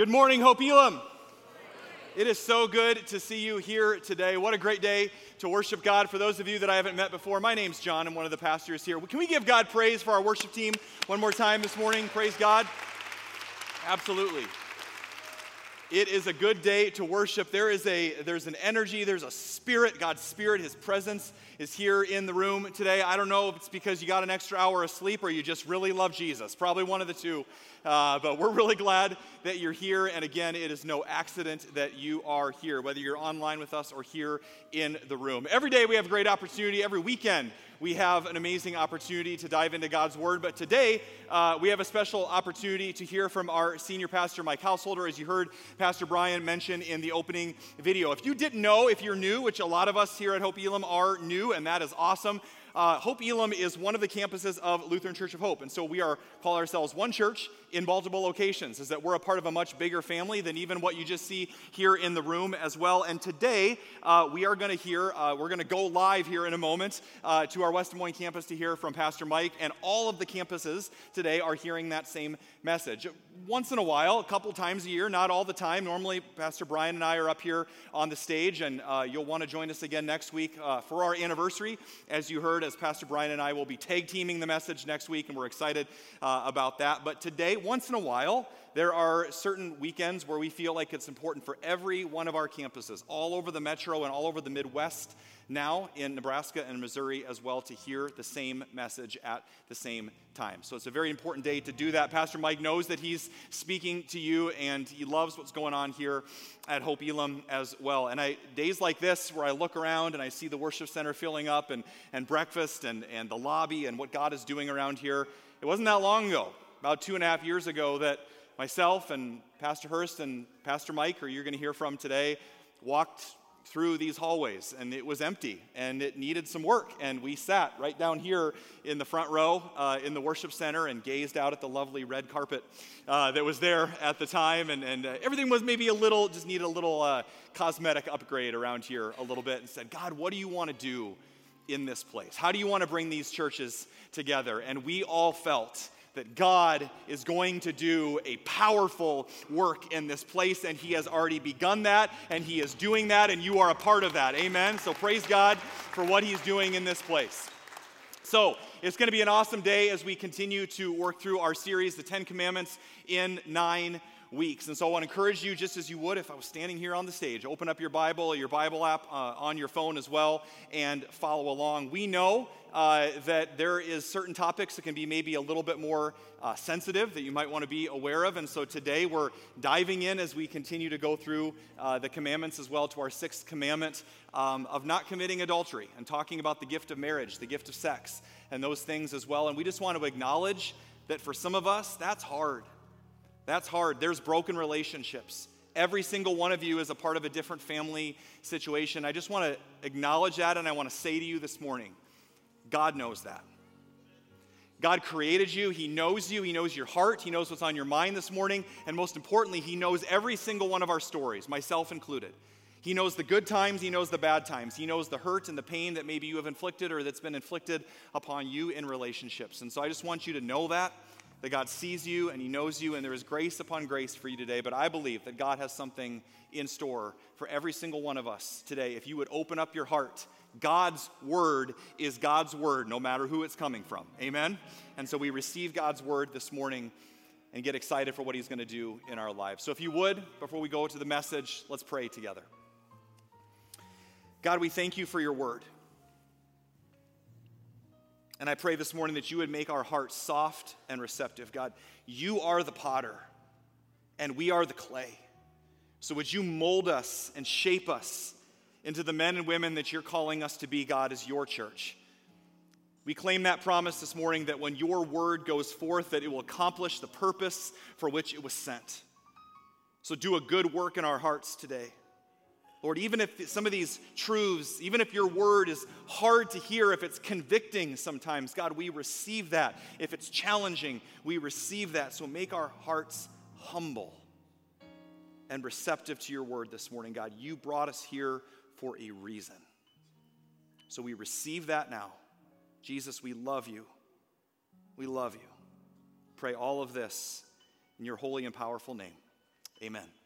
Good morning, Hope Elam. It is so good to see you here today. What a great day to worship God. For those of you that I haven't met before, my name's John. I'm one of the pastors here. Can we give God praise for our worship team one more time this morning? Praise God. Absolutely. It is a good day to worship. There is a there's an energy, there's a spirit, God's spirit, his presence is here in the room today. I don't know if it's because you got an extra hour of sleep or you just really love Jesus. Probably one of the two. Uh, but we're really glad that you're here. And again, it is no accident that you are here, whether you're online with us or here in the room. Every day we have a great opportunity. Every weekend we have an amazing opportunity to dive into God's Word. But today uh, we have a special opportunity to hear from our senior pastor, Mike Housholder, as you heard Pastor Brian mention in the opening video. If you didn't know, if you're new, which a lot of us here at Hope Elam are new, and that is awesome. Uh, Hope Elam is one of the campuses of Lutheran Church of Hope, and so we are call ourselves one church in multiple locations. Is that we're a part of a much bigger family than even what you just see here in the room as well. And today uh, we are going to hear, uh, we're going to go live here in a moment uh, to our West Des Moines campus to hear from Pastor Mike, and all of the campuses today are hearing that same message. Once in a while, a couple times a year, not all the time. Normally, Pastor Brian and I are up here on the stage, and uh, you'll want to join us again next week uh, for our anniversary. As you heard, as Pastor Brian and I will be tag teaming the message next week, and we're excited uh, about that. But today, once in a while, there are certain weekends where we feel like it's important for every one of our campuses, all over the metro and all over the Midwest, now in Nebraska and Missouri as well, to hear the same message at the same time. So it's a very important day to do that. Pastor Mike knows that he's speaking to you and he loves what's going on here at Hope Elam as well. And I, days like this where I look around and I see the worship center filling up and, and breakfast and, and the lobby and what God is doing around here, it wasn't that long ago about two and a half years ago that myself and Pastor Hurst and Pastor Mike, or you're going to hear from today, walked through these hallways and it was empty and it needed some work. And we sat right down here in the front row uh, in the worship center and gazed out at the lovely red carpet uh, that was there at the time. And, and uh, everything was maybe a little, just needed a little uh, cosmetic upgrade around here a little bit and said, God, what do you want to do in this place? How do you want to bring these churches together? And we all felt that God is going to do a powerful work in this place, and He has already begun that, and He is doing that, and you are a part of that. Amen. So praise God for what He's doing in this place. So, it's going to be an awesome day as we continue to work through our series, The Ten Commandments, in nine weeks. And so I want to encourage you, just as you would if I was standing here on the stage, open up your Bible or your Bible app uh, on your phone as well and follow along. We know uh, that there is certain topics that can be maybe a little bit more uh, sensitive that you might want to be aware of. And so today we're diving in as we continue to go through uh, the commandments as well to our sixth commandment um, of not committing adultery and talking about the gift of marriage, the gift of sex, and those things as well. And we just want to acknowledge that for some of us, that's hard. That's hard. There's broken relationships. Every single one of you is a part of a different family situation. I just want to acknowledge that and I want to say to you this morning God knows that. God created you. He knows you. He knows your heart. He knows what's on your mind this morning. And most importantly, He knows every single one of our stories, myself included. He knows the good times. He knows the bad times. He knows the hurt and the pain that maybe you have inflicted or that's been inflicted upon you in relationships. And so I just want you to know that that God sees you and He knows you, and there is grace upon grace for you today. But I believe that God has something in store for every single one of us today. If you would open up your heart, God's word is God's word, no matter who it's coming from. Amen? And so we receive God's word this morning and get excited for what He's going to do in our lives. So if you would, before we go to the message, let's pray together. God, we thank you for your word. And I pray this morning that you would make our hearts soft and receptive. God, you are the potter, and we are the clay. So would you mold us and shape us into the men and women that you're calling us to be, God, as your church. We claim that promise this morning that when your word goes forth, that it will accomplish the purpose for which it was sent. So do a good work in our hearts today. Lord, even if some of these truths, even if your word is hard to hear, if it's convicting sometimes, God, we receive that. If it's challenging, we receive that. So make our hearts humble and receptive to your word this morning, God. You brought us here for a reason. So we receive that now. Jesus, we love you. We love you. Pray all of this in your holy and powerful name. Amen.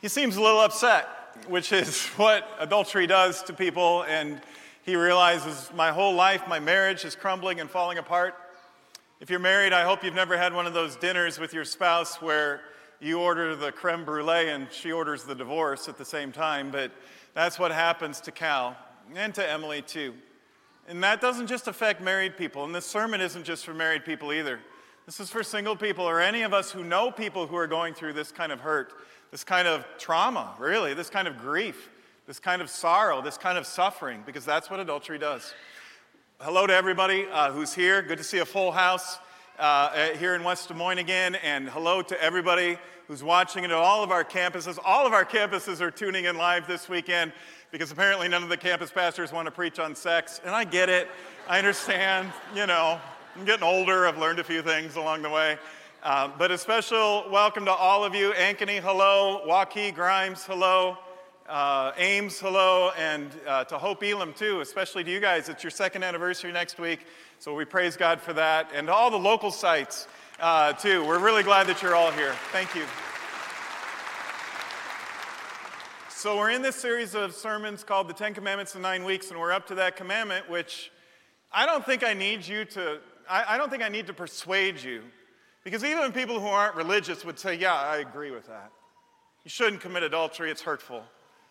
He seems a little upset, which is what adultery does to people, and he realizes my whole life, my marriage is crumbling and falling apart. If you're married, I hope you've never had one of those dinners with your spouse where you order the creme brulee and she orders the divorce at the same time, but that's what happens to Cal and to Emily too. And that doesn't just affect married people, and this sermon isn't just for married people either. This is for single people or any of us who know people who are going through this kind of hurt, this kind of trauma, really, this kind of grief, this kind of sorrow, this kind of suffering, because that's what adultery does. Hello to everybody uh, who's here. Good to see a full house uh, here in West Des Moines again. And hello to everybody who's watching it at all of our campuses. All of our campuses are tuning in live this weekend because apparently none of the campus pastors want to preach on sex. And I get it. I understand, you know, I'm getting older. I've learned a few things along the way. Uh, but a special welcome to all of you. Ankeny, hello. Waukee, Grimes, hello. Uh, Ames, hello. And uh, to Hope Elam, too, especially to you guys. It's your second anniversary next week. So we praise God for that. And to all the local sites, uh, too. We're really glad that you're all here. Thank you. So, we're in this series of sermons called The Ten Commandments in Nine Weeks, and we're up to that commandment, which I don't think I need you to I, I don't think I need to persuade you. Because even people who aren't religious would say, yeah, I agree with that. You shouldn't commit adultery, it's hurtful.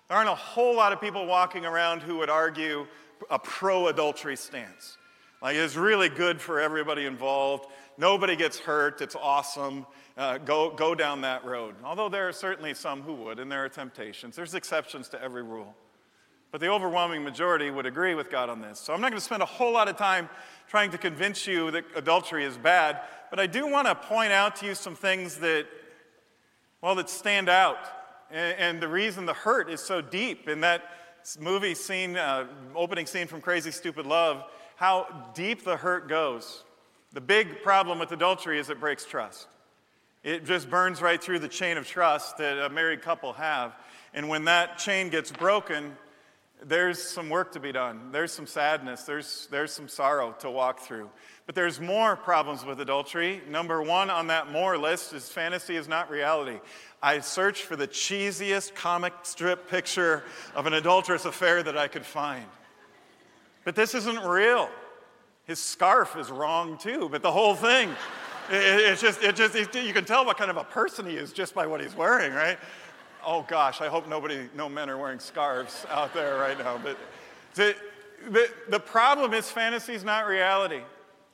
There aren't a whole lot of people walking around who would argue a pro adultery stance. Like, it's really good for everybody involved. Nobody gets hurt. It's awesome. Uh, go, go down that road. Although there are certainly some who would, and there are temptations. There's exceptions to every rule. But the overwhelming majority would agree with God on this. So I'm not going to spend a whole lot of time trying to convince you that adultery is bad, but I do want to point out to you some things that, well, that stand out. And, and the reason the hurt is so deep in that movie scene, uh, opening scene from Crazy Stupid Love, how deep the hurt goes. The big problem with adultery is it breaks trust. It just burns right through the chain of trust that a married couple have. And when that chain gets broken, there's some work to be done. There's some sadness. There's, there's some sorrow to walk through. But there's more problems with adultery. Number one on that more list is fantasy is not reality. I searched for the cheesiest comic strip picture of an adulterous affair that I could find. But this isn't real. His scarf is wrong too, but the whole thing, it, it's just, it just, you can tell what kind of a person he is just by what he's wearing, right? oh gosh, I hope nobody, no men are wearing scarves out there right now. But the, the, the problem is fantasy is not reality.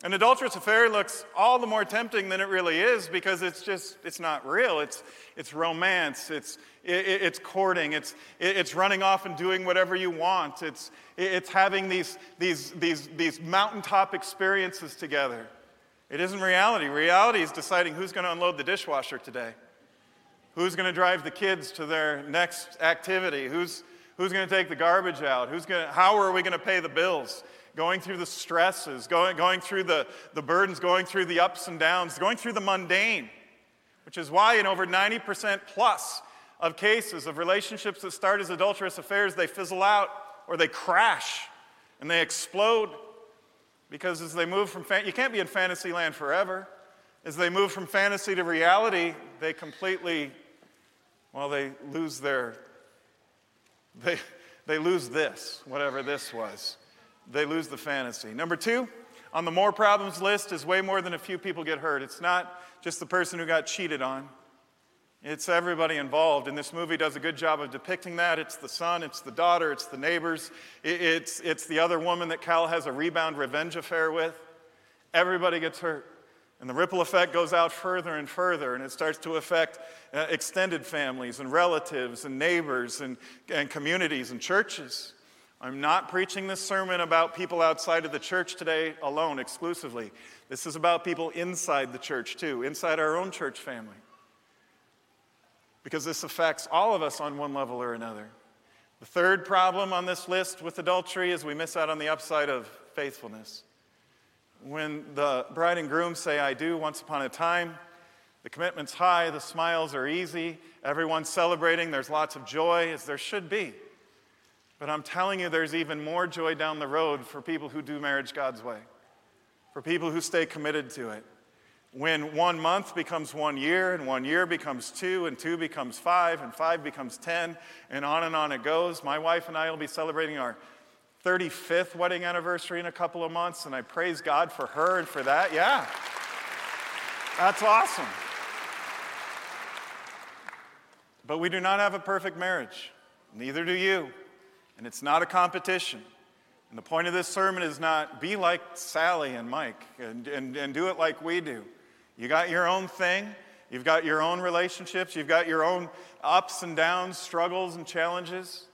An adulterous affair looks all the more tempting than it really is because it's just, it's not real. It's, it's romance, it's, it, it's courting, it's, it's running off and doing whatever you want, it's, it's having these, these, these, these mountaintop experiences together. It isn't reality. Reality is deciding who's going to unload the dishwasher today. Who's going to drive the kids to their next activity? Who's, who's going to take the garbage out? Who's going to, how are we going to pay the bills? Going through the stresses, going, going through the, the burdens, going through the ups and downs, going through the mundane, which is why in over 90% plus of cases of relationships that start as adulterous affairs, they fizzle out or they crash and they explode because as they move from, fan- you can't be in fantasy land forever. As they move from fantasy to reality, they completely well, they lose their, they, they lose this, whatever this was. They lose the fantasy. Number two, on the more problems list is way more than a few people get hurt. It's not just the person who got cheated on. It's everybody involved, and this movie does a good job of depicting that. It's the son, it's the daughter, it's the neighbors, it's, it's the other woman that Cal has a rebound revenge affair with. Everybody gets hurt. And the ripple effect goes out further and further, and it starts to affect uh, extended families and relatives and neighbors and, and communities and churches. I'm not preaching this sermon about people outside of the church today alone, exclusively. This is about people inside the church, too, inside our own church family. Because this affects all of us on one level or another. The third problem on this list with adultery is we miss out on the upside of faithfulness. When the bride and groom say, I do, once upon a time, the commitment's high, the smiles are easy, everyone's celebrating, there's lots of joy, as there should be. But I'm telling you, there's even more joy down the road for people who do marriage God's way, for people who stay committed to it. When one month becomes one year, and one year becomes two, and two becomes five, and five becomes 10, and on and on it goes. My wife and I will be celebrating our 35th wedding anniversary in a couple of months, and I praise God for her and for that. Yeah. That's awesome. But we do not have a perfect marriage. Neither do you. And it's not a competition. And the point of this sermon is not be like Sally and Mike and, and, and do it like we do. You got your own thing, you've got your own relationships, you've got your own ups and downs, struggles and challenges.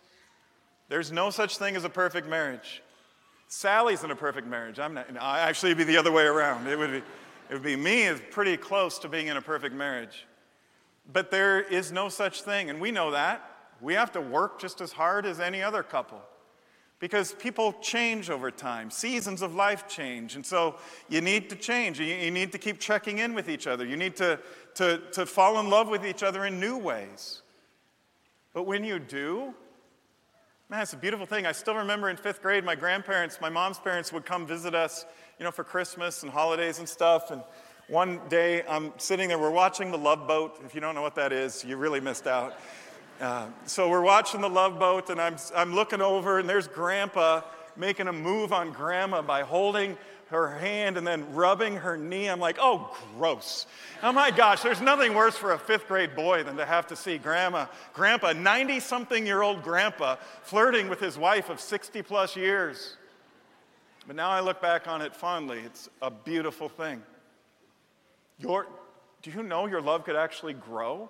There's no such thing as a perfect marriage. Sally's in a perfect marriage. I'm not, I actually, be the other way around. It would be, it would be me is pretty close to being in a perfect marriage. But there is no such thing, and we know that. We have to work just as hard as any other couple because people change over time. Seasons of life change. And so you need to change. You, need to keep checking in with each other. You need to, to, to fall in love with each other in new ways. But when you do, Man, it's a beautiful thing. I still remember in fifth grade, my grandparents, my mom's parents would come visit us, you know, for Christmas and holidays and stuff. And one day I'm sitting there, we're watching The Love Boat. If you don't know what that is, you really missed out. Uh, so we're watching The Love Boat, and I'm, I'm looking over, and there's Grandpa making a move on Grandma by holding her hand and then rubbing her knee. I'm like, oh, gross. Oh my gosh, there's nothing worse for a fifth grade boy than to have to see grandma, grandpa, 90 something year old grandpa, flirting with his wife of 60 plus years. But now I look back on it fondly. It's a beautiful thing. Your, do you know your love could actually grow?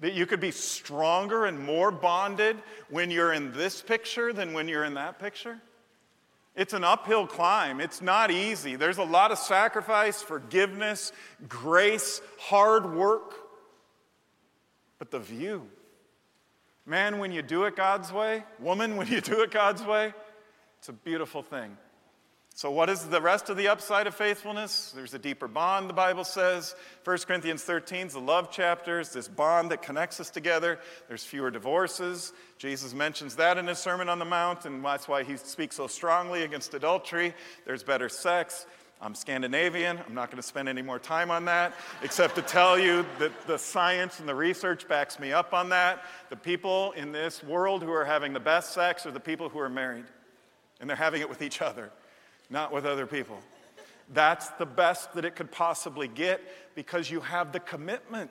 That you could be stronger and more bonded when you're in this picture than when you're in that picture? It's an uphill climb. It's not easy. There's a lot of sacrifice, forgiveness, grace, hard work. But the view man, when you do it God's way, woman, when you do it God's way, it's a beautiful thing. So, what is the rest of the upside of faithfulness? There's a deeper bond, the Bible says. 1 Corinthians 13 is the love chapters, this bond that connects us together. There's fewer divorces. Jesus mentions that in his Sermon on the Mount, and that's why he speaks so strongly against adultery. There's better sex. I'm Scandinavian. I'm not going to spend any more time on that, except to tell you that the science and the research backs me up on that. The people in this world who are having the best sex are the people who are married, and they're having it with each other not with other people. That's the best that it could possibly get because you have the commitment,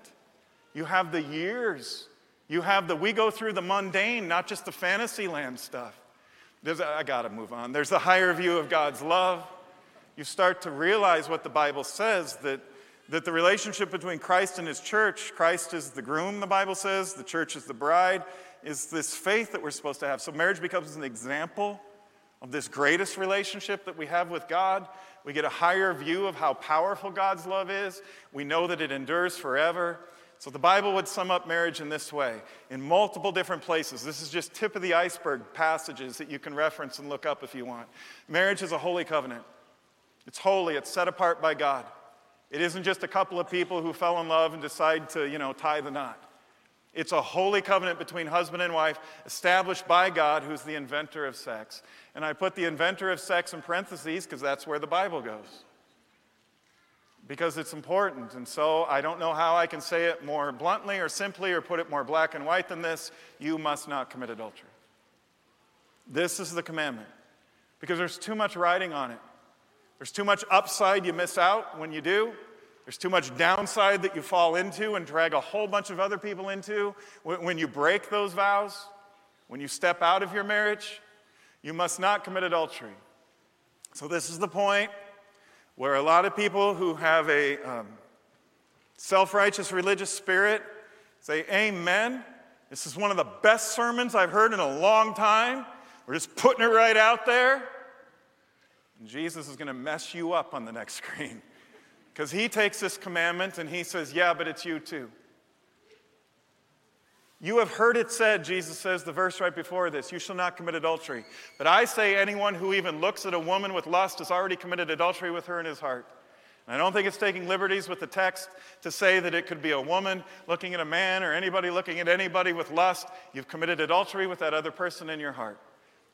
you have the years, you have the we go through the mundane, not just the fantasy land stuff. There's I gotta move on. There's a higher view of God's love. You start to realize what the Bible says that, that the relationship between Christ and his church, Christ is the groom, the Bible says, the church is the bride, is this faith that we're supposed to have. So marriage becomes an example of this greatest relationship that we have with God. We get a higher view of how powerful God's love is. We know that it endures forever. So the Bible would sum up marriage in this way in multiple different places. This is just tip of the iceberg passages that you can reference and look up if you want. Marriage is a holy covenant. It's holy, it's set apart by God. It isn't just a couple of people who fell in love and decide to, you know, tie the knot. It's a holy covenant between husband and wife established by God, who's the inventor of sex. And I put the inventor of sex in parentheses because that's where the Bible goes. Because it's important. And so I don't know how I can say it more bluntly or simply or put it more black and white than this. You must not commit adultery. This is the commandment. Because there's too much riding on it. There's too much upside you miss out when you do. There's too much downside that you fall into and drag a whole bunch of other people into when you break those vows, when you step out of your marriage. You must not commit adultery. So, this is the point. where a lot of people who have a um, self righteous religious spirit say, Amen. This is one of the best sermons I've heard in a long time. We're just putting it right out there. And Jesus is going to mess you up on the next screen because he takes this commandment and he says, Yeah, but it's you too. You have heard it said, Jesus says, the verse right before this, you shall not commit adultery. But I say, anyone who even looks at a woman with lust has already committed adultery with her in his heart. And I don't think it's taking liberties with the text to say that it could be a woman looking at a man or anybody looking at anybody with lust. You've committed adultery with that other person in your heart.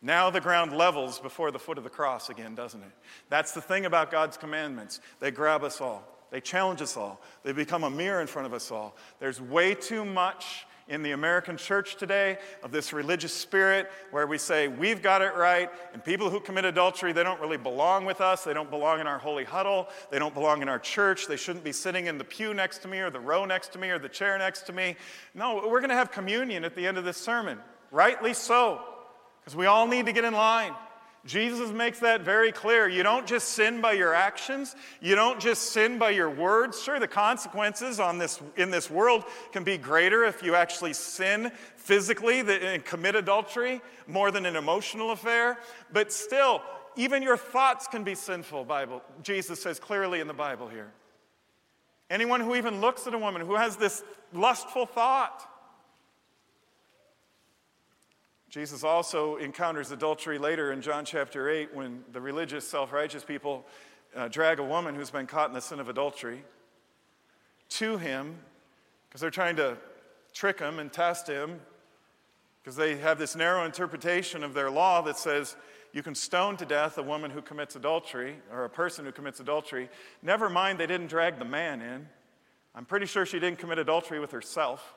Now the ground levels before the foot of the cross again, doesn't it? That's the thing about God's commandments. They grab us all, they challenge us all, they become a mirror in front of us all. There's way too much in the American church today of this religious spirit where we say we've got it right, and people who commit adultery, they don't really belong with us. They don't belong in our holy huddle. They don't belong in our church. They shouldn't be sitting in the pew next to me, or the row next to me, or the chair next to me. No, we're going to have communion at the end of this sermon. Rightly so, because we all need to get in line. Jesus makes that very clear. You don't just sin by your actions. You don't just sin by your words. Sure, the consequences on this, in this world can be greater if you actually sin physically and commit adultery more than an emotional affair. But still, even your thoughts can be sinful, Bible. Jesus says clearly in the Bible here. Anyone who even looks at a woman who has this lustful thought, Jesus also encounters adultery later in John chapter 8 when the religious, self righteous people uh, drag a woman who's been caught in the sin of adultery to him because they're trying to trick him and test him because they have this narrow interpretation of their law that says you can stone to death a woman who commits adultery or a person who commits adultery. Never mind, they didn't drag the man in. I'm pretty sure she didn't commit adultery with herself.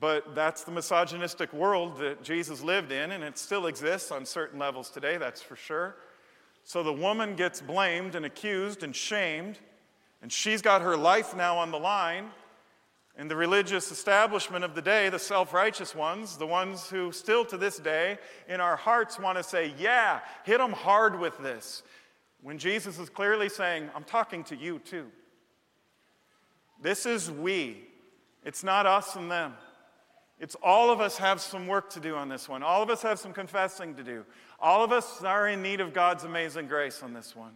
But that's the misogynistic world that Jesus lived in, and it still exists on certain levels today, that's for sure. So the woman gets blamed and accused and shamed, and she's got her life now on the line. And the religious establishment of the day, the self righteous ones, the ones who still to this day in our hearts want to say, Yeah, hit them hard with this. When Jesus is clearly saying, I'm talking to you too. This is we, it's not us and them. It's all of us have some work to do on this one. All of us have some confessing to do. All of us are in need of God's amazing grace on this one.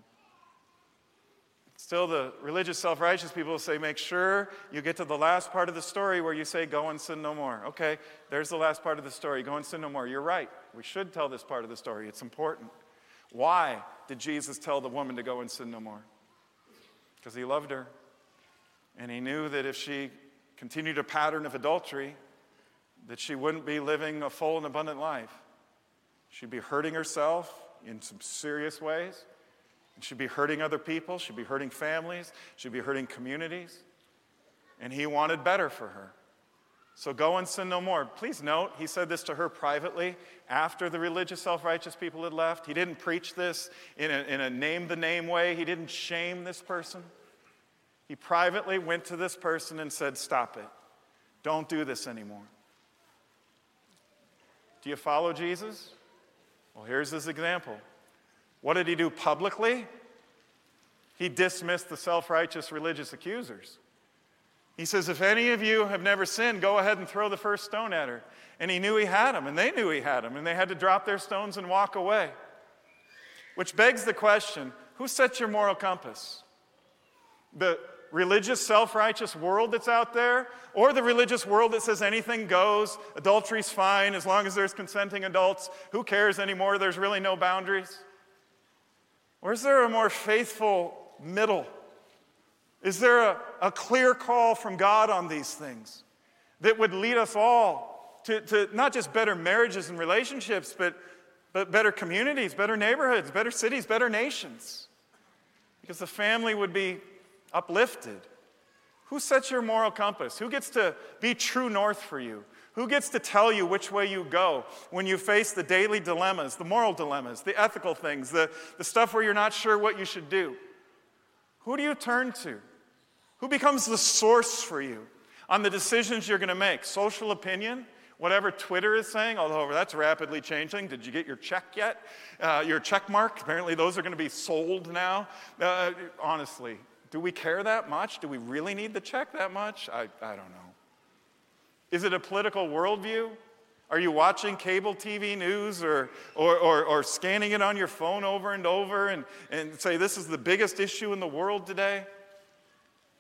Still, the religious, self righteous people say, make sure you get to the last part of the story where you say, go and sin no more. Okay, there's the last part of the story. Go and sin no more. You're right. We should tell this part of the story. It's important. Why did Jesus tell the woman to go and sin no more? Because he loved her. And he knew that if she continued a pattern of adultery, that she wouldn't be living a full and abundant life. She'd be hurting herself in some serious ways. She'd be hurting other people. She'd be hurting families. She'd be hurting communities. And he wanted better for her. So go and sin no more. Please note, he said this to her privately after the religious, self righteous people had left. He didn't preach this in a, in a name the name way, he didn't shame this person. He privately went to this person and said, Stop it. Don't do this anymore. Do you follow Jesus? Well, here's his example. What did he do publicly? He dismissed the self righteous religious accusers. He says, If any of you have never sinned, go ahead and throw the first stone at her. And he knew he had them, and they knew he had them, and they had to drop their stones and walk away. Which begs the question who sets your moral compass? The religious, self righteous world that's out there, or the religious world that says anything goes, adultery's fine as long as there's consenting adults, who cares anymore, there's really no boundaries? Or is there a more faithful middle? Is there a, a clear call from God on these things that would lead us all to, to not just better marriages and relationships, but, but better communities, better neighborhoods, better cities, better nations? Because the family would be uplifted? Who sets your moral compass? Who gets to be true north for you? Who gets to tell you which way you go when you face the daily dilemmas, the moral dilemmas, the ethical things, the, the stuff where you're not sure what you should do? Who do you turn to? Who becomes the source for you on the decisions you're going to make? Social opinion Whatever Twitter is saying, although that's rapidly changing. Did you get your check yet? Uh, your check mark? Apparently, those are going to be sold now. Uh, honestly, do we care that much? Do we really need the check that much? I, I don't know. Is it a political worldview? Are you watching cable TV news or, or, or, or, scanning it on your phone over and over and, and say, this is the biggest issue in the world today?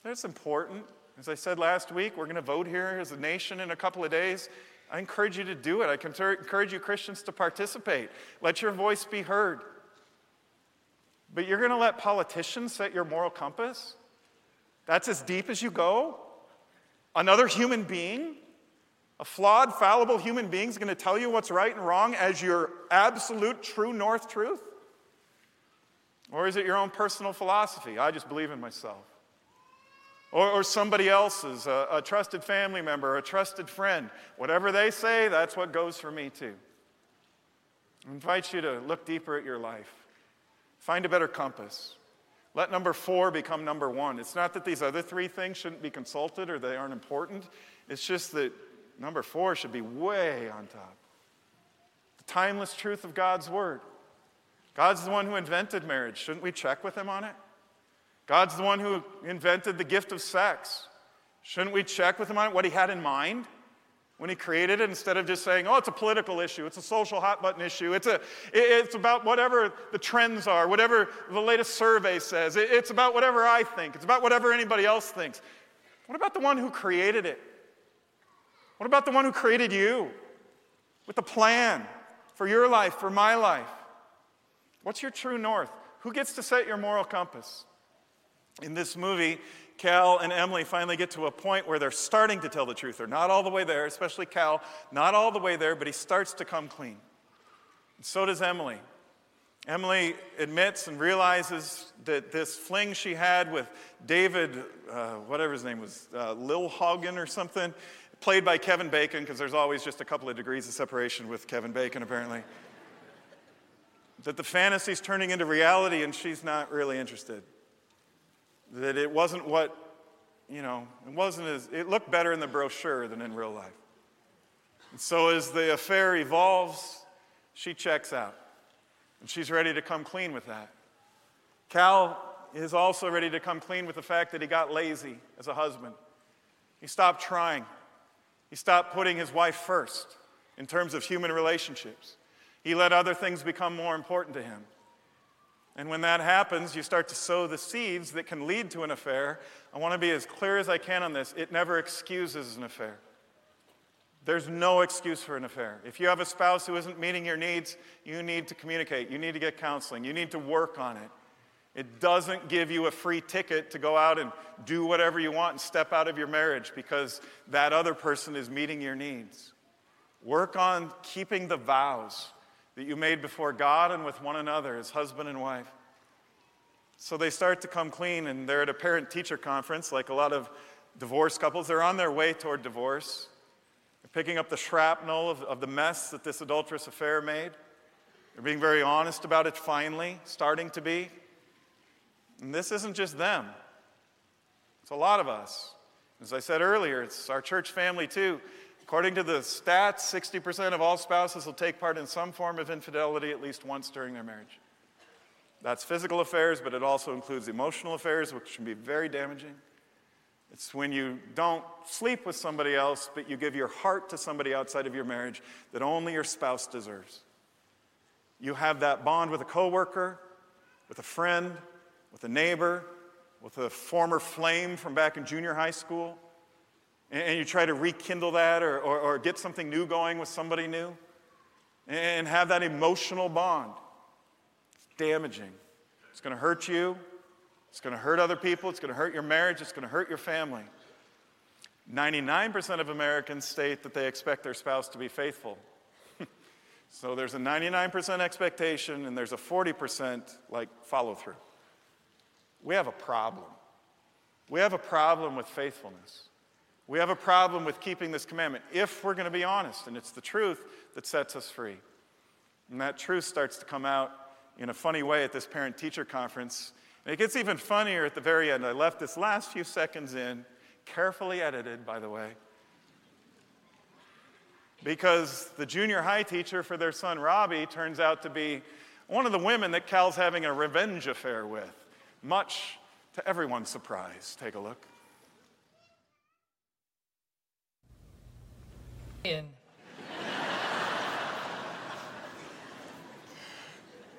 That's important. As I said last week, we're going to vote here as a nation in a couple of days. I encourage you to do it. I encourage you, Christians, to participate. Let your voice be heard. But you're going to let politicians set your moral compass? That's as deep as you go? Another human being? A flawed, fallible human being is going to tell you what's right and wrong as your absolute true north truth? Or is it your own personal philosophy? I just believe in myself. Or, or somebody else's, a, a trusted family member, a trusted friend. Whatever they say, that's what goes for me too. I invite you to look deeper at your life. Find a better compass. Let number four become number one. It's not that these other three things shouldn't be consulted or they aren't important. It's just that number four should be way on top. The timeless truth of God's word. God's the one who invented marriage. Shouldn't we check with him on it? God's the one who invented the gift of sex. Shouldn't we check with him on it, what he had in mind when he created it instead of just saying, oh, it's a political issue, it's a social hot button issue, it's, a, it's about whatever the trends are, whatever the latest survey says, it's about whatever I think, it's about whatever anybody else thinks. What about the one who created it? What about the one who created you with a plan for your life, for my life? What's your true north? Who gets to set your moral compass? In this movie, Cal and Emily finally get to a point where they're starting to tell the truth. They're not all the way there, especially Cal, not all the way there, but he starts to come clean. And so does Emily. Emily admits and realizes that this fling she had with David, uh, whatever his name was, uh, Lil Hogan or something, played by Kevin Bacon, because there's always just a couple of degrees of separation with Kevin Bacon, apparently. that the fantasy's turning into reality and she's not really interested that it wasn't what, you know, it wasn't as, it looked better in the brochure than in real life. And so as the affair evolves, she checks out. And she's ready to come clean with that. Cal is also ready to come clean with the fact that he got lazy as a husband. He stopped trying. He stopped putting his wife first in terms of human relationships. He let other things become more important to him. And when that happens, you start to sow the seeds that can lead to an affair. I want to be as clear as I can on this. It never excuses an affair. There's no excuse for an affair. If you have a spouse who isn't meeting your needs, you need to communicate. You need to get counseling. You need to work on it. It doesn't give you a free ticket to go out and do whatever you want and step out of your marriage because that other person is meeting your needs. Work on keeping the vows that you made before God and with one another as husband and wife. So they start to come clean, and they're at a parent teacher conference, like a lot of divorced couples. They're on their way toward divorce. They're picking up the shrapnel of, of the mess that this adulterous affair made. They're being very honest about it finally, starting to be. And this isn't just them, it's a lot of us. As I said earlier, it's our church family too. According to the stats, 60% of all spouses will take part in some form of infidelity at least once during their marriage. That's physical affairs, but it also includes emotional affairs, which can be very damaging. It's when you don't sleep with somebody else, but you give your heart to somebody outside of your marriage that only your spouse deserves. You have that bond with a coworker, with a friend, with a neighbor, with a former flame from back in junior high school and you try to rekindle that or, or, or, get something new going with somebody new and have that emotional bond. It's damaging. It's going to hurt you. It's going to hurt other people. It's going to hurt your marriage. It's going to hurt your family. 99% of Americans state that they expect their spouse to be faithful. so there's a 99% expectation and there's a 40% like follow through. We have a problem. We have a problem with faithfulness. We have a problem with keeping this commandment if we're going to be honest, and it's the truth that sets us free. And that truth starts to come out in a funny way at this parent teacher conference. And it gets even funnier at the very end. I left this last few seconds in, carefully edited, by the way. because the junior high teacher for their son Robbie turns out to be one of the women that Cal's having a revenge affair with, much to everyone's surprise. Take a look. In.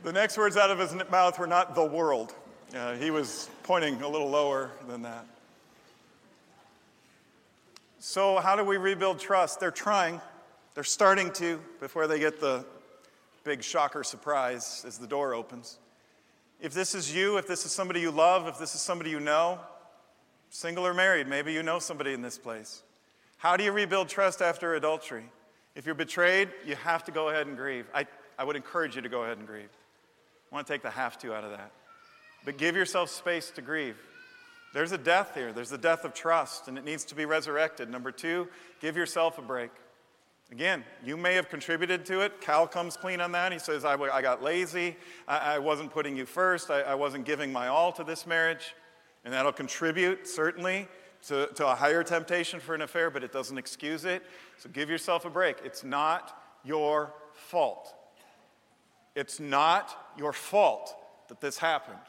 The next words out of his mouth were not the world. Uh, he was pointing a little lower than that. So, how do we rebuild trust? They're trying. They're starting to before they get the big shocker surprise as the door opens. If this is you, if this is somebody you love, if this is somebody you know, single or married, maybe you know somebody in this place. How do you rebuild trust after adultery? If you're betrayed, you have to go ahead and grieve. I, I would encourage you to go ahead and grieve. I want to take the have to out of that. But give yourself space to grieve. There's a death here. There's a death of trust, and it needs to be resurrected. Number two, give yourself a break. Again, you may have contributed to it. Cal comes clean on that. He says, I, I got lazy. I, I, wasn't putting you first. I, I, wasn't giving my all to this marriage. And that'll contribute, certainly, to, to a higher temptation for an affair, but it doesn't excuse it. So give yourself a break. It's not your fault. It's not your fault that this happened.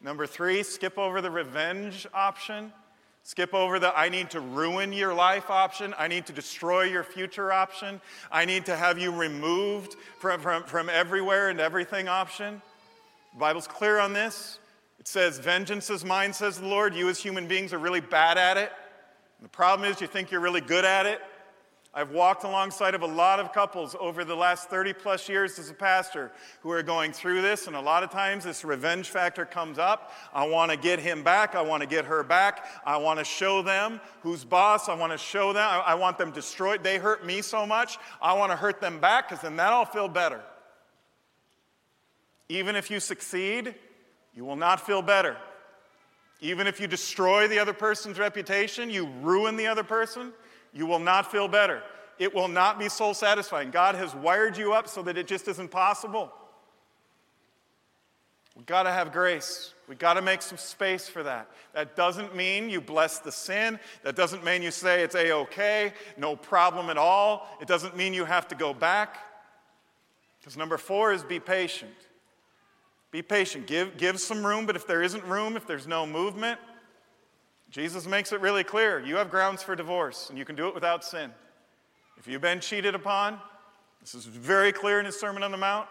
Number three, skip over the revenge option. Skip over the I need to ruin your life option. I need to destroy your future option. I need to have you removed from, from, from everywhere and everything option. The Bible's clear on this. Says, Vengeance is mine, says the Lord. You, as human beings, are really bad at it. And the problem is, you think you're really good at it. I've walked alongside of a lot of couples over the last 30 plus years as a pastor who are going through this, and a lot of times this revenge factor comes up. I want to get him back. I want to get her back. I want to show them who's boss. I want to show them. I, want them destroyed. They hurt me so much. I want to hurt them back because then that'll feel better. Even if you succeed, you will not feel better. Even if you destroy the other person's reputation, you ruin the other person you will not feel better. It will not be soul satisfying. God has wired you up so that it just isn't possible. We've got to have grace. We've got to make some space for that. That doesn't mean you bless the sin. That doesn't mean you say it's A OK, no problem at all. It doesn't mean you have to go back. Because number four is be patient. Be patient. Give, give some room, but if there isn't room, if there's no movement, Jesus makes it really clear. You have grounds for divorce, and you can do it without sin. If you've been cheated upon, this is very clear in his Sermon on the Mount.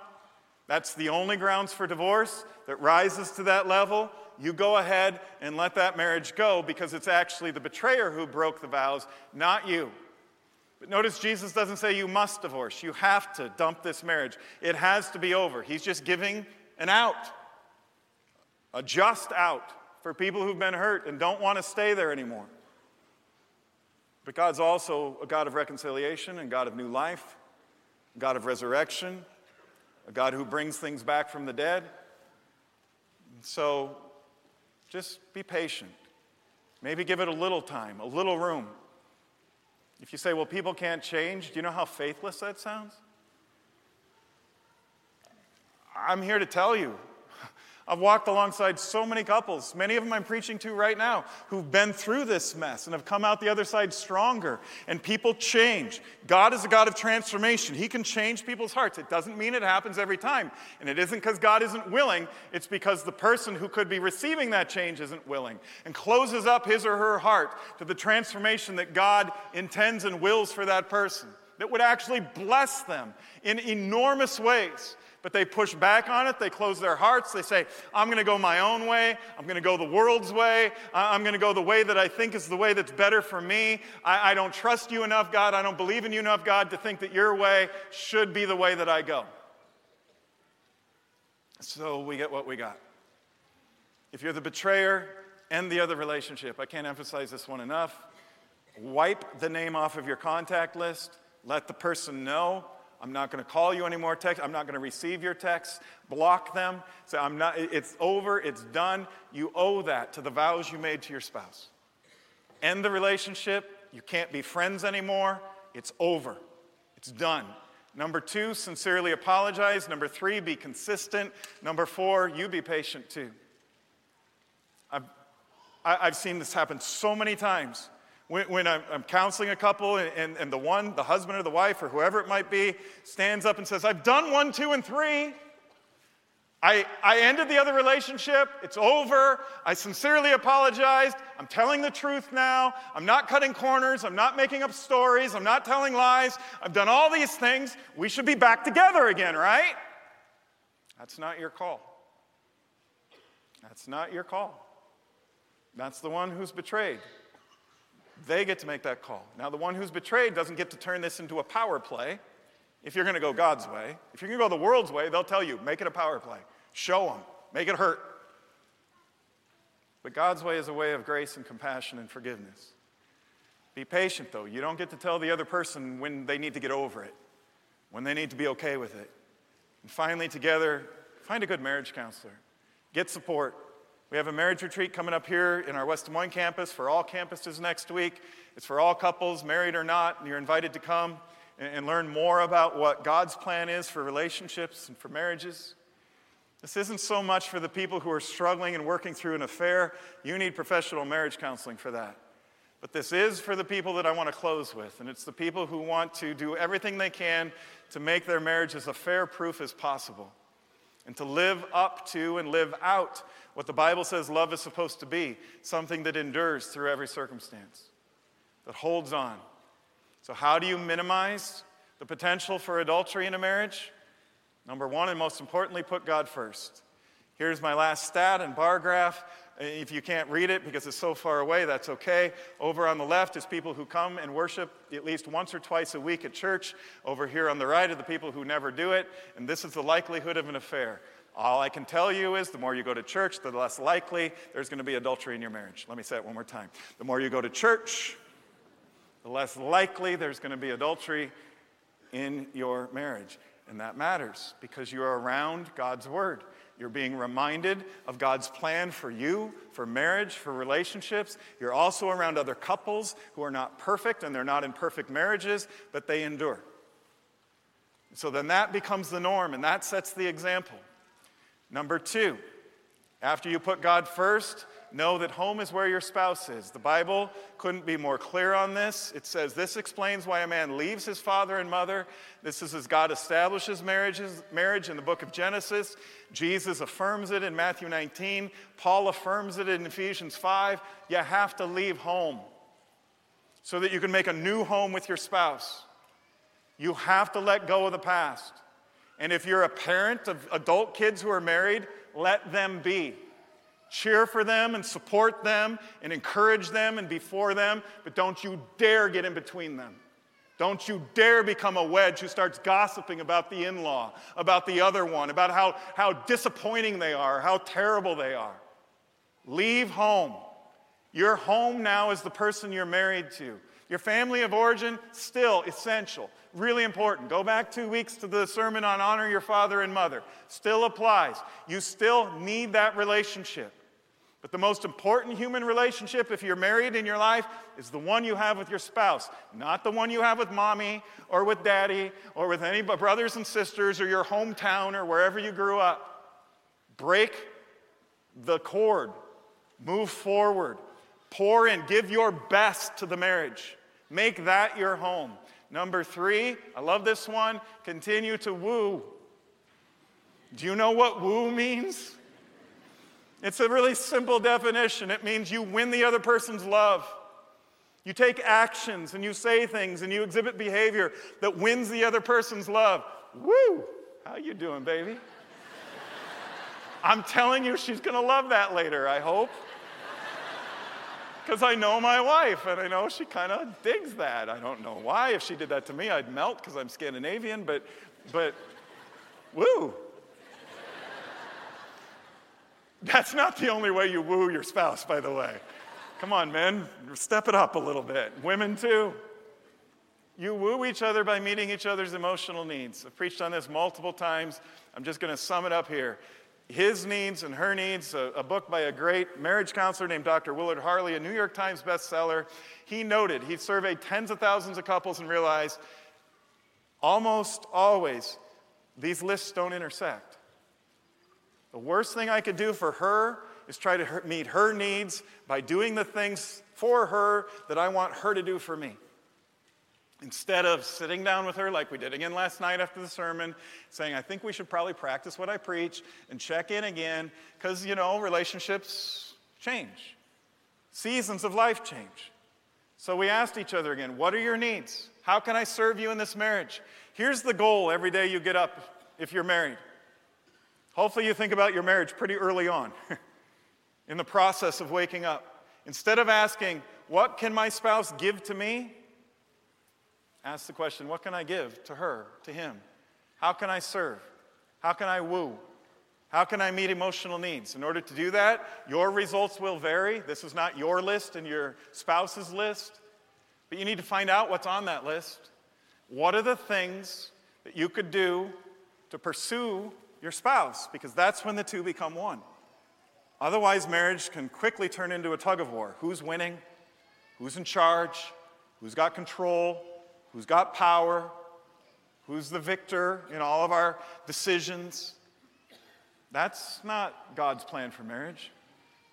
That's the only grounds for divorce that rises to that level. You go ahead and let that marriage go because it's actually the betrayer who broke the vows, not you. But notice Jesus doesn't say you must divorce. You have to dump this marriage. It has to be over. He's just giving an out, a just out for people who've been hurt and don't want to stay there anymore. But God's also a God of reconciliation and God of new life, God of resurrection, a God who brings things back from the dead. So just be patient. Maybe give it a little time, a little room. If you say, well, people can't change, do you know how faithless that sounds? I'm here to tell you I've walked alongside so many couples, many of them I'm preaching to right now, who've been through this mess and have come out the other side stronger. And people change. God is a God of transformation. He can change people's hearts. It doesn't mean it happens every time. And it isn't because God isn't willing, it's because the person who could be receiving that change isn't willing and closes up his or her heart to the transformation that God intends and wills for that person that would actually bless them in enormous ways but they push back on it. They close their hearts. They say, I'm going to go my own way. I'm going to go the world's way. I'm going to go the way that I think is the way that's better for me. I, I don't trust you enough, God. I don't believe in you enough, God, to think that your way should be the way that I go. So we get what we got. If you're the betrayer, end the other relationship. I can't emphasize this one enough. Wipe the name off of your contact list. Let the person know I'm not going to call you anymore text. I'm not going to receive your texts. Block them. Say, I'm not, it's over. It's done. You owe that to the vows you made to your spouse. End the relationship. You can't be friends anymore. It's over. It's done. Number two, sincerely apologize. Number three, be consistent. Number four, you be patient too. I've, I've seen this happen so many times When, when I'm, I'm, counseling a couple and, and, and the one, the husband or the wife or whoever it might be, stands up and says, I've done one, two, and three. I, I ended the other relationship. It's over. I sincerely apologized. I'm telling the truth now. I'm not cutting corners. I'm not making up stories. I'm not telling lies. I've done all these things. We should be back together again, right? That's not your call. That's not your call. That's the one who's betrayed. They get to make that call. Now, the one who's betrayed doesn't get to turn this into a power play if you're going to go God's way. If you're going to go the world's way, they'll tell you, make it a power play. Show them, make it hurt. But God's way is a way of grace and compassion and forgiveness. Be patient, though. You don't get to tell the other person when they need to get over it, when they need to be okay with it. And finally, together, find a good marriage counselor. Get support. We have a marriage retreat coming up here in our West Des Moines campus for all campuses next week. It's for all couples, married or not, and you're invited to come and learn more about what God's plan is for relationships and for marriages. This isn't so much for the people who are struggling and working through an affair. You need professional marriage counseling for that. But this is for the people that I want to close with, and it's the people who want to do everything they can to make their marriage as affair proof as possible and to live up to and live out what the Bible says love is supposed to be something that endures through every circumstance, that holds on. So, how do you minimize the potential for adultery in a marriage? Number one, and most importantly, put God first. Here's my last stat and bar graph. If you can't read it because it's so far away, that's okay. Over on the left is people who come and worship at least once or twice a week at church. Over here on the right are the people who never do it. And this is the likelihood of an affair. All I can tell you is the more you go to church, the less likely there's going to be adultery in your marriage. Let me say it one more time. The more you go to church, the less likely there's going to be adultery in your marriage. And that matters because you're around God's word. You're being reminded of God's plan for you, for marriage, for relationships. You're also around other couples who are not perfect and they're not in perfect marriages, but they endure. So then that becomes the norm and that sets the example. Number two, after you put God first, know that home is where your spouse is. The Bible couldn't be more clear on this. It says this explains why a man leaves his father and mother. This is as God establishes marriages, marriage in the book of Genesis. Jesus affirms it in Matthew 19. Paul affirms it in Ephesians 5. You have to leave home so that you can make a new home with your spouse. You have to let go of the past. And if you're a parent of adult kids who are married, let them be. Cheer for them and support them and encourage them and be for them, but don't you dare get in between them. Don't you dare become a wedge who starts gossiping about the in law, about the other one, about how, how disappointing they are, how terrible they are. Leave home. Your home now is the person you're married to. Your family of origin, still essential, really important. Go back two weeks to the sermon on honor your father and mother. Still applies. You still need that relationship. But the most important human relationship, if you're married in your life, is the one you have with your spouse, not the one you have with mommy or with daddy or with any brothers and sisters or your hometown or wherever you grew up. Break the cord, move forward, pour in, give your best to the marriage. Make that your home. Number three, I love this one, continue to woo. Do you know what woo means? It's a really simple definition. It means you win the other person's love. You take actions and you say things and you exhibit behavior that wins the other person's love. Woo! How you doing, baby? I'm telling you she's going to love that later, I hope. Cuz I know my wife and I know she kind of digs that. I don't know why. If she did that to me, I'd melt cuz I'm Scandinavian, but but woo! That's not the only way you woo your spouse, by the way. Come on, men, step it up a little bit. Women, too. You woo each other by meeting each other's emotional needs. I've preached on this multiple times. I'm just going to sum it up here. His Needs and Her Needs, a, a, book by a great marriage counselor named Dr. Willard Harley, a New York Times bestseller. He noted, he surveyed tens of thousands of couples and realized almost always these lists don't intersect. The worst thing I could do for her is try to meet her needs by doing the things for her that I want her to do for me. Instead of sitting down with her like we did again last night after the sermon, saying, I think we should probably practice what I preach and check in again, because, you know, relationships change, seasons of life change. So we asked each other again, What are your needs? How can I serve you in this marriage? Here's the goal every day you get up if you're married. Hopefully, you think about your marriage pretty early on in the process of waking up. Instead of asking, What can my spouse give to me? Ask the question, What can I give to her, to him? How can I serve? How can I woo? How can I meet emotional needs? In order to do that, your results will vary. This is not your list and your spouse's list, but you need to find out what's on that list. What are the things that you could do to pursue your spouse? Because that's when the two become one. Otherwise, marriage can quickly turn into a tug of war. Who's winning? Who's in charge? Who's got control? Who's got power? Who's the victor in all of our decisions? That's not God's plan for marriage.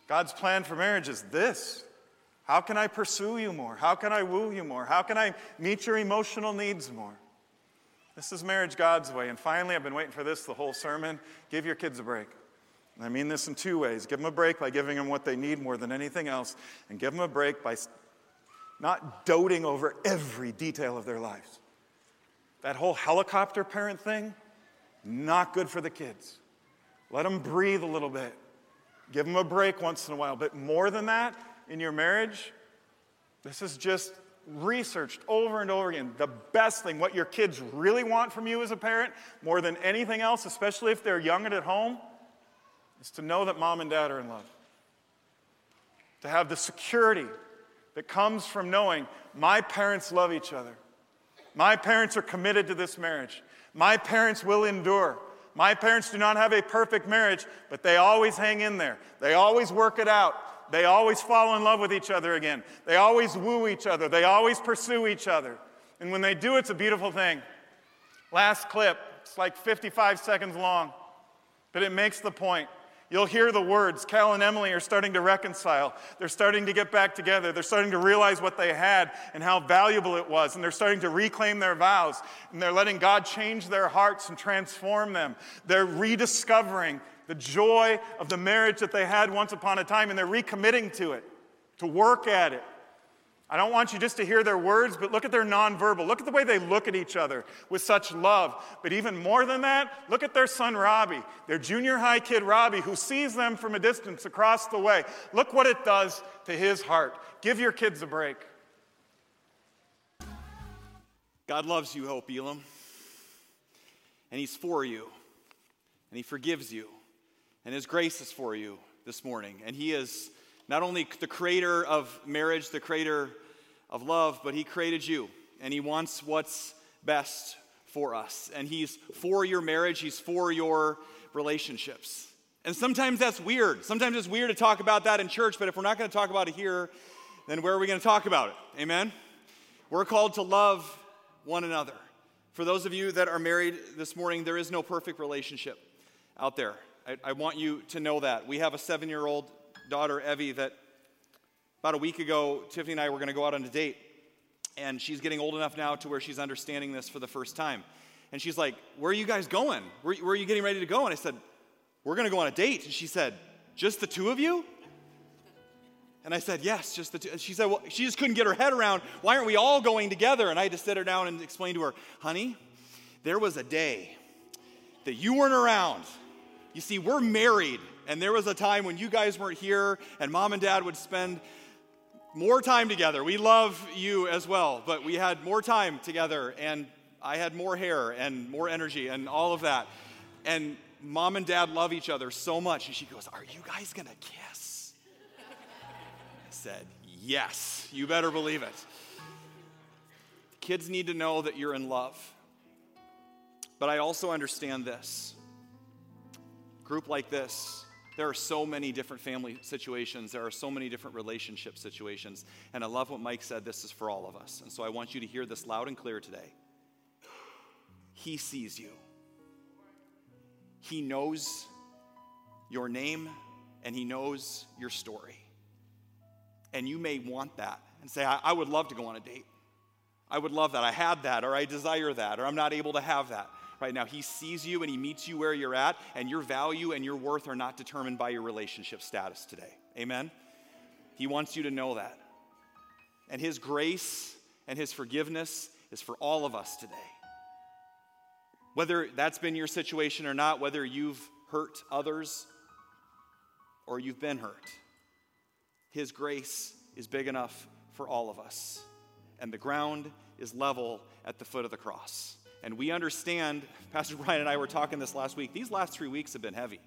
God's plan for marriage is this How can I pursue you more? How can I woo you more? How can I meet your emotional needs more? This is marriage God's way. And finally, I've been waiting for this the whole sermon. Give your kids a break. And I mean this in two ways. Give them a break by giving them what they need more than anything else, and give them a break by not doting over every detail of their lives. That whole helicopter parent thing, not good for the kids. Let them breathe a little bit. Give them a break once in a while. But more than that, in your marriage, this is just researched over and over again. The best thing, what your kids really want from you as a parent, more than anything else, especially if they're young and at home, is to know that mom and dad are in love. To have the security that comes from knowing my parents love each other. My parents are committed to this marriage. My parents will endure. My parents do not have a perfect marriage, but they always hang in there. They always work it out. They always fall in love with each other again. They always woo each other. They always pursue each other. And when they do, it's a beautiful thing. Last clip, it's like 55 seconds long, but it makes the point. You'll hear the words. Cal and Emily are starting to reconcile. They're starting to get back together. They're starting to realize what they had and how valuable it was. And they're starting to reclaim their vows. And they're letting God change their hearts and transform them. They're rediscovering the joy of the marriage that they had once upon a time. And they're recommitting to it, to work at it, I don't want you just to hear their words, but look at their nonverbal. Look at the way they look at each other with such love. But even more than that, look at their son Robbie, their junior high kid Robbie, who sees them from a distance across the way. Look what it does to his heart. Give your kids a break. God loves you, Hope Elam. And He's for you. And He forgives you. And His grace is for you this morning. And He is not only the creator of marriage, the creator of love, but He created you, and He wants what's best for us. And He's for your marriage, He's for your relationships. And sometimes that's weird. Sometimes it's weird to talk about that in church, but if we're not going to talk about it here, then where are we going to talk about it? Amen? We're called to love one another. For those of you that are married this morning, there is no perfect relationship out there. I, I want you to know that. We have a seven year old daughter, Evie, that about a week ago, Tiffany and I were going to go out on a date. And she's getting old enough now to where she's understanding this for the first time. And she's like, Where are you guys going? Where, where are you getting ready to go? And I said, We're going to go on a date. And she said, Just the two of you? And I said, Yes, just the two. And she said, Well, she just couldn't get her head around, Why aren't we all going together? And I had to sit her down and explain to her, Honey, there was a day that you weren't around. You see, we're married and there was a time when you guys weren't here, and mom and dad would spend more time together. We love you as well, but we had more time together, and I had more hair and more energy and all of that. And mom and dad love each other so much. And she goes, Are you guys gonna kiss? I said, Yes, you better believe it. Kids need to know that you're in love. But I also understand this. Group like this, there are so many different family situations, there are so many different relationship situations. And I love what Mike said this is for all of us. And so I want you to hear this loud and clear today. He sees you, He knows your name and He knows your story. And you may want that and say, I, I would love to go on a date. I would love that. I had that, or I desire that, or I'm not able to have that right now. He sees you and He meets you where you're at, and your value and your worth are not determined by your relationship status today. Amen? He wants you to know that. And His grace and His forgiveness is for all of us today. Whether that's been your situation or not, whether you've hurt others or you've been hurt, His grace is big enough for all of us. And the ground is level at the foot of the cross. And we understand, Pastor Brian and I were talking this last week, these last three weeks have been heavy.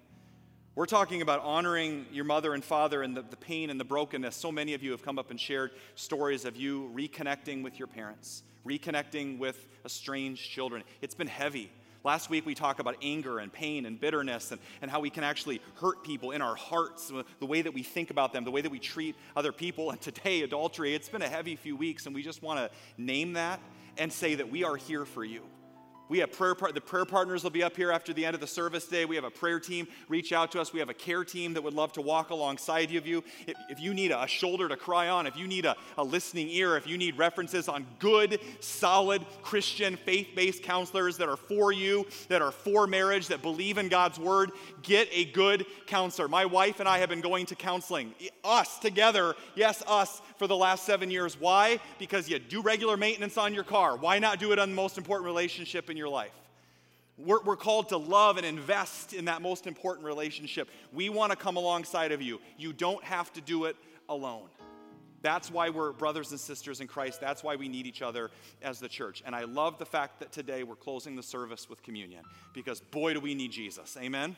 We're talking about honoring your mother and father and the, the pain and the brokenness. So many of you have come up and shared stories of you reconnecting with your parents, reconnecting with estranged children. It's been heavy. Last week we talked about anger and pain and bitterness and, and how we can actually hurt people in our hearts, the way that we think about them, the way that we treat other people. And today, adultery, it's been a heavy few weeks, and we just want to name that and say that we are here for you. We have prayer, the prayer partners will be up here after the end of the service day. We have a prayer team. Reach out to us. We have a care team that would love to walk alongside of you. If, if you need a, a, shoulder to cry on, if you need a, a listening ear, if you need references on good, solid Christian faith based counselors that are for you, that are for marriage, that believe in God's word, get a good counselor. My wife and I have been going to counseling, us together, yes, us, for the last seven years. Why? Because you do regular maintenance on your car. Why not do it on the most important relationship in your life? We're, we're, called to love and invest in that most important relationship. We want to come alongside of you. You don't have to do it alone. That's why we're brothers and sisters in Christ. That's why we need each other as the church. And I love the fact that today we're closing the service with communion because boy, do we need Jesus. Amen?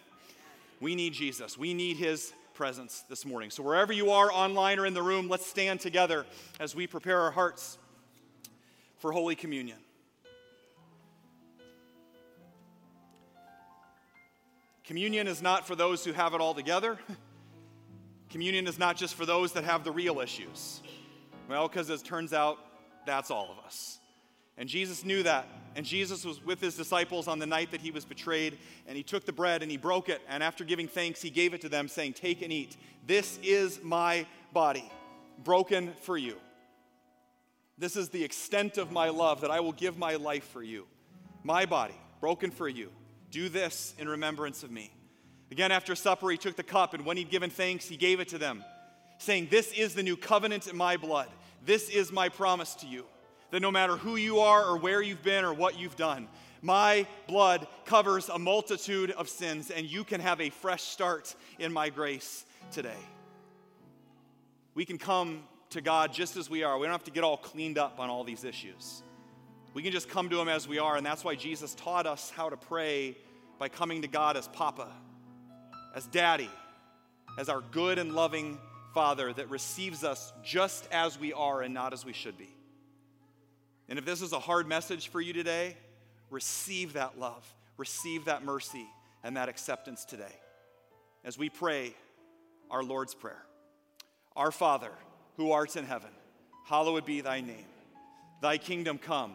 We need Jesus. We need his presence this morning. So, wherever you are, online or in the room, let's stand together as we prepare our hearts for Holy Communion. Communion is not for those who have it all together. Communion is not just for those that have the real issues. Well, because as it turns out that's all of us. And Jesus knew that. And Jesus was with his disciples on the night that he was betrayed. And he took the bread and he broke it. And after giving thanks, he gave it to them, saying, Take and eat. This is my body, broken for you. This is the extent of my love that I will give my life for you. My body, broken for you. Do this in remembrance of me. Again, after supper, he took the cup, and when he'd given thanks, he gave it to them, saying, This is the new covenant in my blood. This is my promise to you that no matter who you are or where you've been or what you've done, my blood covers a multitude of sins, and you can have a fresh start in my grace today. We can come to God just as we are. We don't have to get all cleaned up on all these issues. We can just come to Him as we are, and that's why Jesus taught us how to pray by coming to God as Papa, as Daddy, as our good and loving Father that receives us just as we are and not as we should be. And if this is a hard message for you today, receive that love, receive that mercy, and that acceptance today. As we pray our Lord's Prayer Our Father, who art in heaven, hallowed be thy name. Thy kingdom come,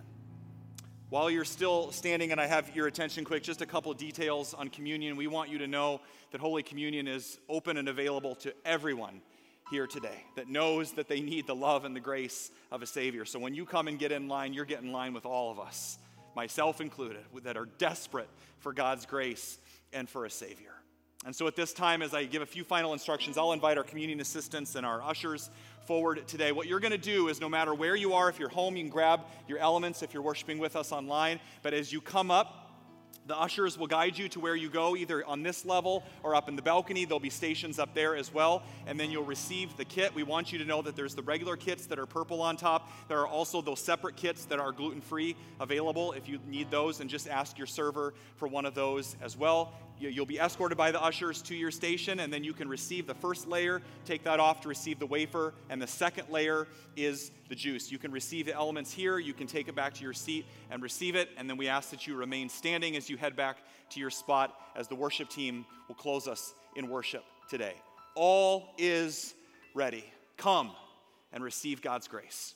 While you're still standing and I have your attention quick, just a couple details on communion. We want you to know that Holy Communion is open and available to everyone here today that knows that they need the love and the grace of a Savior. So when you come and get in line, you're getting in line with all of us, myself included, that are desperate for God's grace and for a Savior. And so at this time, as I give a few final instructions, I'll invite our communion assistants and our ushers forward today. What you're going to do is no matter where you are, if you're home, you can grab your elements if you're worshiping with us online. But as you come up, the ushers will guide you to where you go, either on this level or up in the balcony. There'll be stations up there as well. And then you'll receive the kit. We want you to know that there's the regular kits that are purple on top. There are also those separate kits that are gluten free available if you need those. And just ask your server for one of those as well You'll be escorted by the ushers to your station, and then you can receive the first layer, take that off to receive the wafer, and the second layer is the juice. You can receive the elements here, you can take it back to your seat and receive it, and then we ask that you remain standing as you head back to your spot as the worship team will close us in worship today. All is ready. Come and receive God's grace.